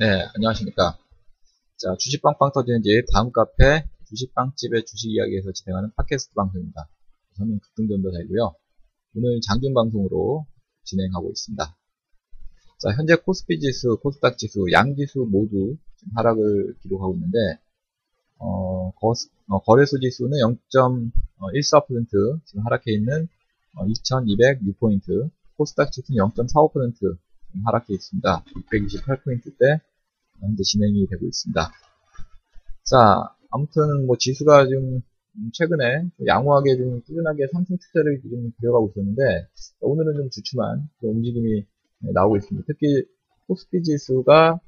네, 안녕하십니까. 자, 주식 빵빵 터지는 집 다음 카페 주식 빵집의 주식 이야기에서 진행하는 팟캐스트 방송입니다. 저는 급등전도사이고요. 오늘 장중 방송으로 진행하고 있습니다. 자, 현재 코스피 지수, 코스닥 지수, 양 지수 모두 하락을 기록하고 있는데, 어, 거, 어, 래소 지수는 0.14% 지금 하락해 있는 2206포인트, 어, 코스닥 지수는 0.45% 하락해 있습니다. 628포인트 대 현재 진행이 되고 있습니다. 자, 아무튼 뭐 지수가 좀 최근에 양호하게 좀 꾸준하게 상승 추세를 좀 그려가고 있었는데 오늘은 좀 주춤한 움직임이 나오고 있습니다. 특히 코스피 지수가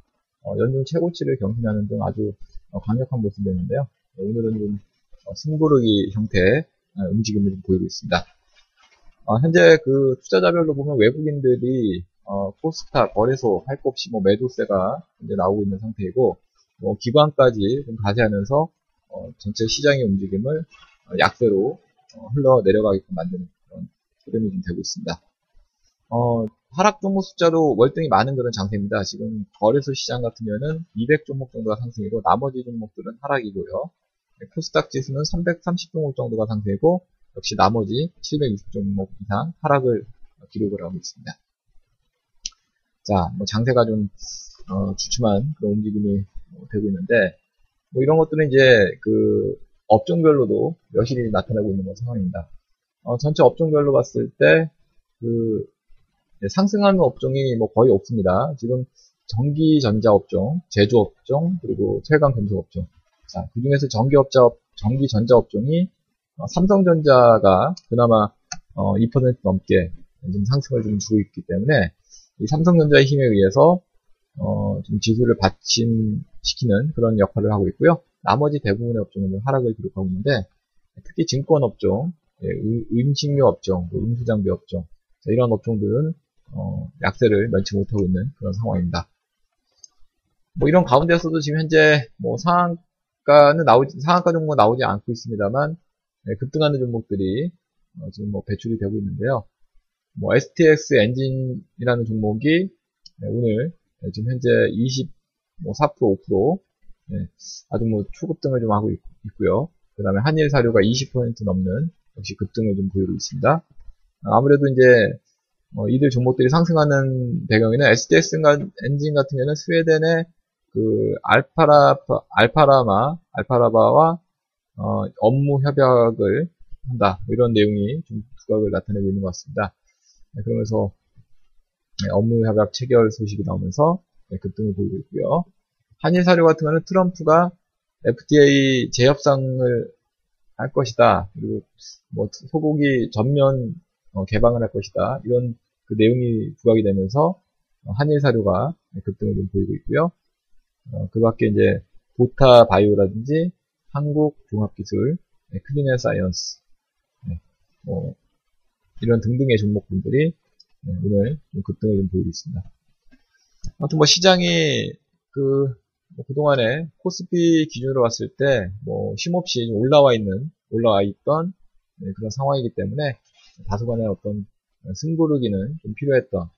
어, 연중 최고치를 경신하는 등 아주 어, 강력한 모습이었는데요. 오늘은 좀 어, 승부르기 형태의 움직임을 보이고 있습니다. 현재 그 투자자별로 보면 외국인들이 어, 코스타 거래소 할 것 없이 뭐 매도세가 이제 나오고 있는 상태이고 뭐 기관까지 좀 가세하면서 어, 전체 시장의 움직임을 어, 약세로 어, 흘러 내려가게끔 만드는 그런 흐름이 좀 되고 있습니다. 어, 하락 종목 숫자도 월등히 많은 그런 장세입니다. 지금 거래소 시장 같으면은 200 종목 정도가 상승이고 나머지 종목들은 하락이고요. 코스닥 지수는 330 종목 정도가 상승이고 역시 나머지 760 종목 이상 하락을 기록을 하고 있습니다. 자, 뭐 장세가 좀 어, 주춤한 그런 움직임이 되고 있는데 뭐 이런 것들은 이제 그 업종별로도 여실히 나타나고 있는 상황입니다. 어, 전체 업종별로 봤을 때그 상승하는 업종이 뭐 거의 없습니다. 지금 전기 전자 업종, 제조 업종, 그리고 철강 금속 업종. 자, 그 중에서 전기 업자 전기 전자 업종이 어, 삼성전자가 그나마 어, 2% 넘게 좀 상승을 좀 주고 있기 때문에 이 삼성전자의 힘에 의해서 어, 좀 지수를 받침시키는 그런 역할을 하고 있고요. 나머지 대부분의 업종은 하락을 기록하고 있는데 특히 증권 업종, 예, 음식료 업종, 음수장비 업종 이런 업종들은 어, 약세를 면치 못하고 있는 그런 상황입니다. 뭐 이런 가운데서도 지금 현재 뭐 상한가는 나오지 상한가 종목 나오지 않고 있습니다만 네, 급등하는 종목들이 어, 지금 뭐 배출이 되고 있는데요. 뭐 STX 엔진이라는 종목이 네, 오늘 네, 지금 현재 24%뭐5% 네, 아주 뭐 초급등을 좀 하고 있, 고요 그 다음에 한일 사료가 20% 넘는 역시 급등을 좀 보이고 있습니다. 아무래도 이제 어, 이들 종목들이 상승하는 배경에는 STX 엔진 같은 경우는 스웨덴의 그 알파라 알파라마 알파라바와 어, 업무 협약을 한다 뭐 이런 내용이 좀 두각을 나타내고 있는 것 같습니다. 네, 그러면서 네, 업무 협약 체결 소식이 나오면서 네, 급등을 보이고 있고요. 한일 사료 같은 경우는 트럼프가 FDA 재협상을 할 것이다. 그리고 뭐 소고기 전면 어, 개방을 할 것이다. 이런 그 내용이 부각이 되면서 어, 한일 사료가 급등을 좀 보이고 있고요. 어, 그 밖에 이제 보타바이오라든지 한국 종합기술, 크린앤사이언스, 뭐 이런 등등의 종목군들이 네, 오늘 급등을 좀 보이고 있습니다. 아무튼 뭐 시장이 그 뭐 그동안에 코스피 기준으로 봤을 때 뭐 쉼없이 올라와 있는 올라와 있던 네, 그런 상황이기 때문에 다소간의 어떤 승부르기는 좀 필요했던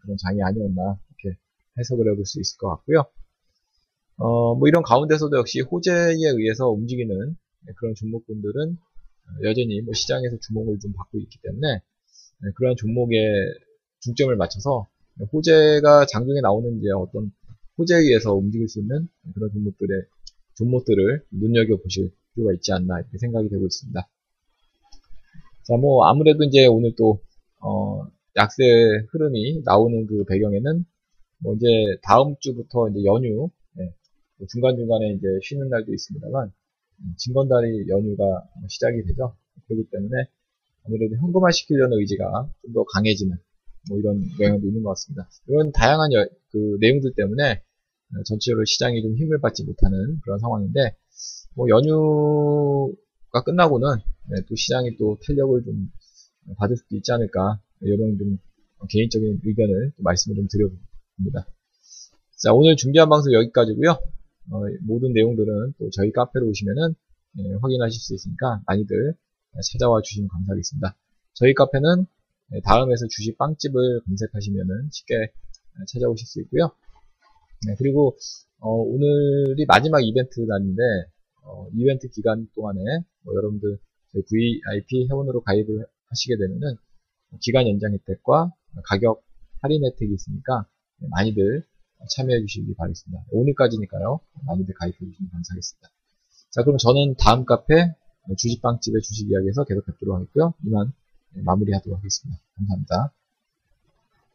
그런 장이 아니었나 이렇게 해석을 해볼 수 있을 것 같고요. 어, 뭐 이런 가운데서도 역시 호재에 의해서 움직이는 그런 종목분들은 여전히 뭐 시장에서 주목을 좀 받고 있기 때문에 네, 그러한 종목에 중점을 맞춰서 호재가 장중에 나오는 이제 어떤 호재에 의해서 움직일 수 있는 그런 종목들의 종목들을 눈여겨 보실 필요가 있지 않나 이렇게 생각이 되고 있습니다. 자, 뭐 아무래도 이제 오늘 또 어, 약세 흐름이 나오는 그 배경에는 뭐 이제 다음 주부터 이제 연휴 네, 뭐 중간 중간에 이제 쉬는 날도 있습니다만 음, 진건다리 연휴가 시작이 되죠. 그렇기 때문에 아무래도 현금화 시키려는 의지가 좀 더 강해지는 뭐 이런 영향도 있는 것 같습니다. 이런 다양한 여, 그 내용들 때문에 전체적으로 시장이 좀 힘을 받지 못하는 그런 상황인데 뭐 연휴가 끝나고는 네, 또 시장이 또 탄력을 좀 받을 수도 있지 않을까 이런 좀 개인적인 의견을 말씀을 좀 드려봅니다. 자 오늘 준비한 방송 여기까지고요. 어, 모든 내용들은 또 저희 카페로 오시면은 네, 확인하실 수 있으니까 많이들 찾아와 주시면 감사하겠습니다. 저희 카페는 다음에서 주식 빵집을 검색하시면 쉽게 찾아오실 수 있고요. 네, 그리고 어, 오늘이 마지막 이벤트 날인데 어, 이벤트 기간 동안에 뭐 여러분들 VIP 회원으로 가입을 하시게 되면은 기간 연장 혜택과 가격 할인 혜택이 있으니까 많이들 참여해 주시기 바라겠습니다. 오늘까지니까요. 많이들 가입해 주시면 감사하겠습니다. 자, 그럼 저는 다음 카페 주식빵집의 주식 이야기에서 계속 뵙도록 하겠고요. 이만 마무리하도록 하겠습니다. 감사합니다.